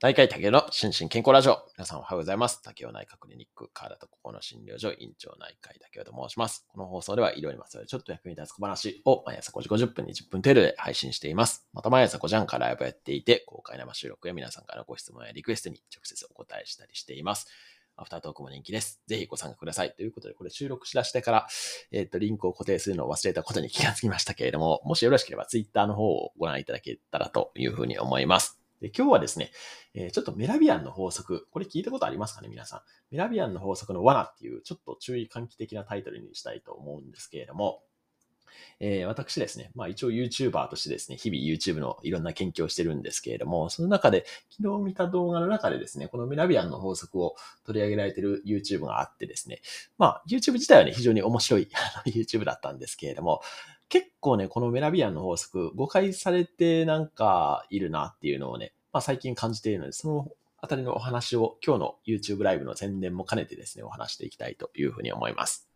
内科医竹の心身健康ラジオ。皆さんおはようございます。竹雄内科クリニック、体と心の診療所、院長内科医竹雄と申します。この放送では医療にまつわるちょっと役に立つ小話を毎朝5時50分に10分程度で配信しています。また毎朝5時半からライブやっていて、公開生収録や皆さんからのご質問やリクエストに直接お答えしたりしています。アフタートークも人気です。ぜひご参加ください。ということで、これ収録しだしてから、えっ、ー、と、リンクを固定するのを忘れたことに気がつきましたけれども、もしよろしければ Twitter の方をご覧いただけたらというふうに思います。で今日はですね、えー、ちょっとメラビアンの法則、これ聞いたことありますかね、皆さん。メラビアンの法則の罠っていう、ちょっと注意喚起的なタイトルにしたいと思うんですけれども、えー、私ですね、まあ一応 YouTuber としてですね、日々 YouTube のいろんな研究をしてるんですけれども、その中で、昨日見た動画の中でですね、このメラビアンの法則を取り上げられてる YouTube があってですね、まあ YouTube 自体はね、非常に面白い YouTube だったんですけれども、結構ね、このメラビアンの法則、誤解されてなんかいるなっていうのをね、まあ最近感じているので、そのあたりのお話を今日の YouTube ライブの宣伝も兼ねてですね、お話していきたいというふうに思います。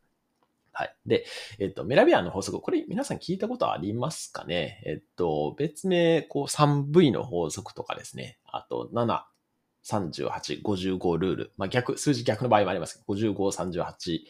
はい。で、えっと、メラビアンの法則、これ皆さん聞いたことありますかね？えっと、別名、こう 3V の法則とかですね、あと7、38、55ルール。まあ逆、数字逆の場合もありますけど、55、38、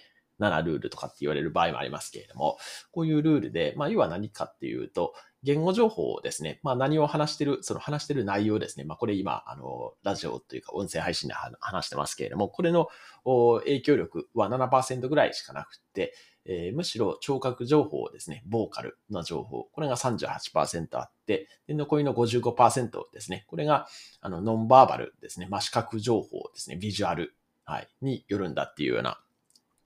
7ルールとかって言われる場合もありますけれども、こういうルールで、まあ、要は何かっていうと、言語情報をですね、まあ何を話してる、その話してる内容ですね。まあこれ今、あの、ラジオというか音声配信で話してますけれども、これの影響力は7%ぐらいしかなくて、えー、むしろ聴覚情報ですね、ボーカルの情報、これが38%あって、で残りの55%ですね、これがあのノンバーバルですね、まあ、視覚情報ですね、ビジュアル、はい、によるんだっていうような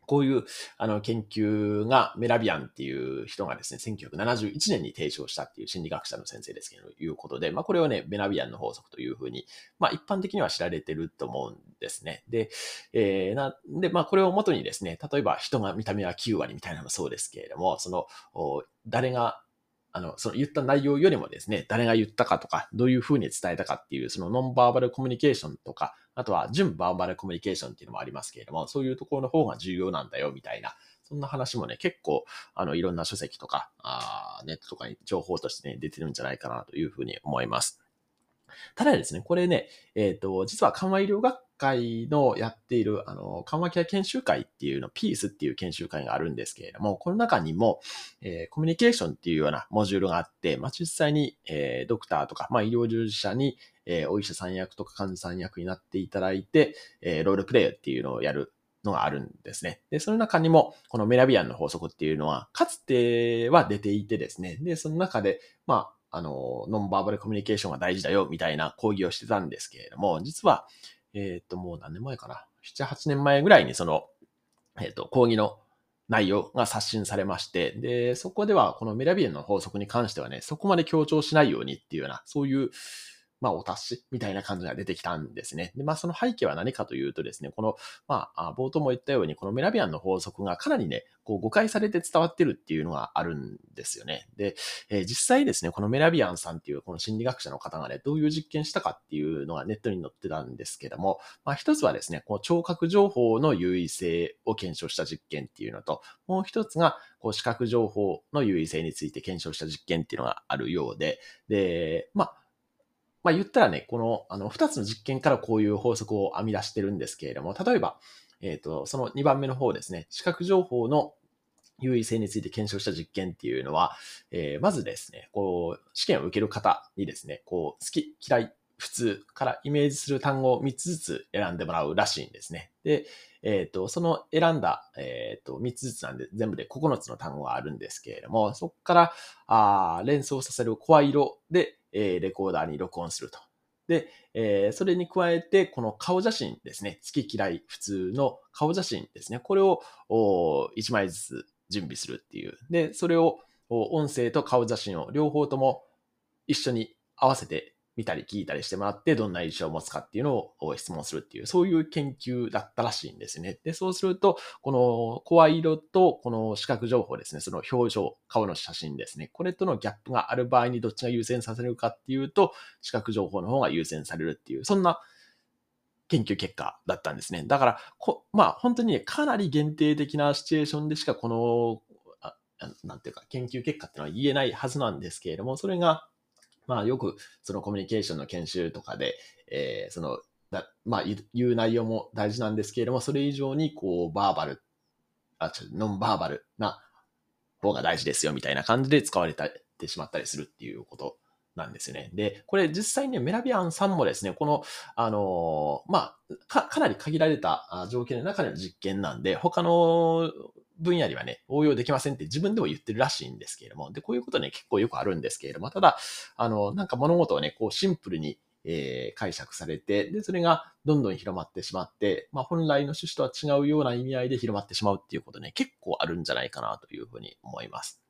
こういうあの研究がメラビアンっていう人がですね、1971年に提唱したっていう心理学者の先生ですけど、いうことで、まあこれをね、メラビアンの法則というふうに、まあ一般的には知られてると思うんですね。で、えー、な、で、まあこれを元にですね、例えば人が見た目は9割みたいなのもそうですけれども、その、誰があの、その言った内容よりもですね、誰が言ったかとか、どういうふうに伝えたかっていう、そのノンバーバルコミュニケーションとか、あとは純バーバルコミュニケーションっていうのもありますけれども、そういうところの方が重要なんだよ、みたいな、そんな話もね、結構、あの、いろんな書籍とか、あネットとかに情報としてね、出てるんじゃないかなというふうに思います。ただですね、これね、えっ、ー、と、実は緩和医療学会のやっている、あの、緩和ケア研修会っていうの、ピースっていう研修会があるんですけれども、この中にも、えー、コミュニケーションっていうようなモジュールがあって、まあ、実際に、えー、ドクターとか、まあ、医療従事者に、えー、お医者さん役とか患者さん役になっていただいて、えー、ロールプレイっていうのをやるのがあるんですね。で、その中にも、このメラビアンの法則っていうのは、かつては出ていてですね、で、その中で、まあ、あの、ノンバーバルコミュニケーションが大事だよ、みたいな講義をしてたんですけれども、実は、えっ、と、もう何年前かな？7、8年前ぐらいにその、えっ、と、講義の内容が刷新されまして、で、そこではこのメラビエンの法則に関してはね、そこまで強調しないようにっていうような、そういうまあ、お達しみたいな感じが出てきたんですね。で、まあ、その背景は何かというとですね、この、まあ、冒頭も言ったように、このメラビアンの法則がかなりね、こう誤解されて伝わってるっていうのがあるんですよね。で、えー、実際ですね、このメラビアンさんっていうこの心理学者の方がね、どういう実験したかっていうのがネットに載ってたんですけども、まあ、一つはですね、この聴覚情報の優位性を検証した実験っていうのと、もう一つが、こう視覚情報の優位性について検証した実験っていうのがあるようで、で、まあ、まあ言ったらね、この、あの、二つの実験からこういう法則を編み出してるんですけれども、例えば、えっ、ー、と、その2番目の方ですね、視覚情報の優位性について検証した実験っていうのは、えー、まずですね、こう、試験を受ける方にですね、こう、好き、嫌い、普通からイメージする単語を3つずつ選んでもらうらしいんですね。で、えっ、ー、と、その選んだ、え、ー、と、3つずつなんで、全部で9つの単語があるんですけれども、そこから、あ連想させる声色で、えー、レコーダーに録音すると。で、えー、それに加えて、この顔写真ですね。好き嫌い普通の顔写真ですね。これを1枚ずつ準備するっていう。で、それを音声と顔写真を両方とも一緒に合わせて見たり聞いたりしてもらって、どんな印象を持つかっていうのを質問するっていう、そういう研究だったらしいんですね。で、そうすると、この声色とこの視覚情報ですね、その表情、顔の写真ですね、これとのギャップがある場合にどっちが優先させるかっていうと、視覚情報の方が優先されるっていう、そんな研究結果だったんですね。だから、こまあ本当に、ね、かなり限定的なシチュエーションでしかこの、なんていうか研究結果っていうのは言えないはずなんですけれども、それがまあよくそのコミュニケーションの研修とかで、えー、その、だまあ言う内容も大事なんですけれども、それ以上にこうバーバル、あ、ちょノンバーバルな方が大事ですよみたいな感じで使われてしまったりするっていうことなんですね。で、これ実際にメラビアンさんもですね、この、あの、まあ、か、かなり限られた条件の中での実験なんで、他の分野にはね、応用できませんって自分でも言ってるらしいんですけれども、で、こういうことね、結構よくあるんですけれども、ただ、あの、なんか物事をね、こうシンプルに、えー、解釈されて、で、それがどんどん広まってしまって、まあ、本来の趣旨とは違うような意味合いで広まってしまうっていうことね、結構あるんじゃないかなというふうに思います。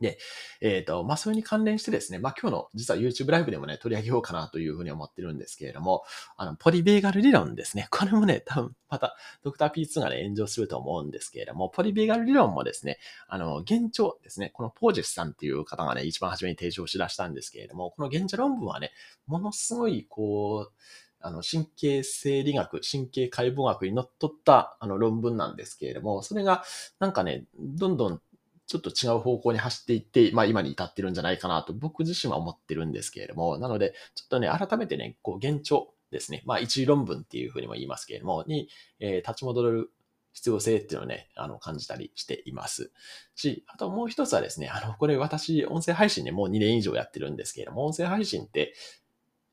で、えっ、ー、と、まあ、それに関連してですね、まあ、今日の実は YouTube ライブでもね、取り上げようかなというふうに思ってるんですけれども、あの、ポリベーガル理論ですね。これもね、多分、また、ドクター P2 がね、炎上すると思うんですけれども、ポリベーガル理論もですね、あの、現状ですね、このポージェスさんっていう方がね、一番初めに提唱し出したんですけれども、この現状論文はね、ものすごい、こう、あの、神経生理学、神経解剖学にのっとったあの論文なんですけれども、それがなんかね、どんどんちょっと違う方向に走っていって、まあ今に至ってるんじゃないかなと僕自身は思ってるんですけれども、なので、ちょっとね、改めてね、こう、現状ですね、まあ一論文っていうふうにも言いますけれども、に、えー、立ち戻る必要性っていうのをね、あの、感じたりしています。し、あともう一つはですね、あの、これ私、音声配信ね、もう2年以上やってるんですけれども、音声配信って、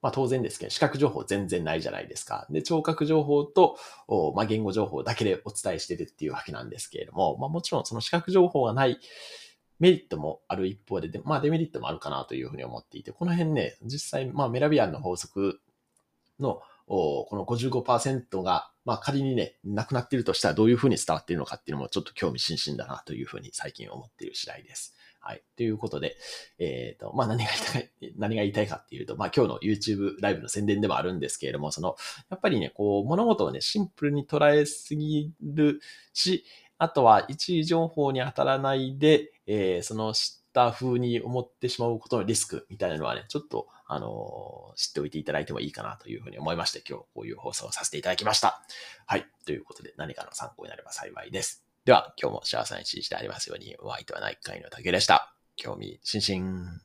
まあ当然ですけど、視覚情報全然ないじゃないですか。で、聴覚情報と、まあ言語情報だけでお伝えしてるっていうわけなんですけれども、まあもちろんその視覚情報がないメリットもある一方で、でまあデメリットもあるかなというふうに思っていて、この辺ね、実際、まあメラビアンの法則のこの55%が、まあ仮にね、なくなっているとしたらどういうふうに伝わっているのかっていうのもちょっと興味津々だなというふうに最近思っている次第です。はい。ということで、えっ、ー、と、まあ、何が言いたい、何が言いたいかっていうと、まあ、今日の YouTube ライブの宣伝でもあるんですけれども、その、やっぱりね、こう、物事をね、シンプルに捉えすぎるし、あとは一位情報に当たらないで、えー、その知った風に思ってしまうことのリスクみたいなのはね、ちょっと、あのー、知っておいていただいてもいいかなというふうに思いまして、今日こういう放送をさせていただきました。はい。ということで、何かの参考になれば幸いです。では、今日も幸せな一日でありますように、お相手はない会の竹でした。興味津々。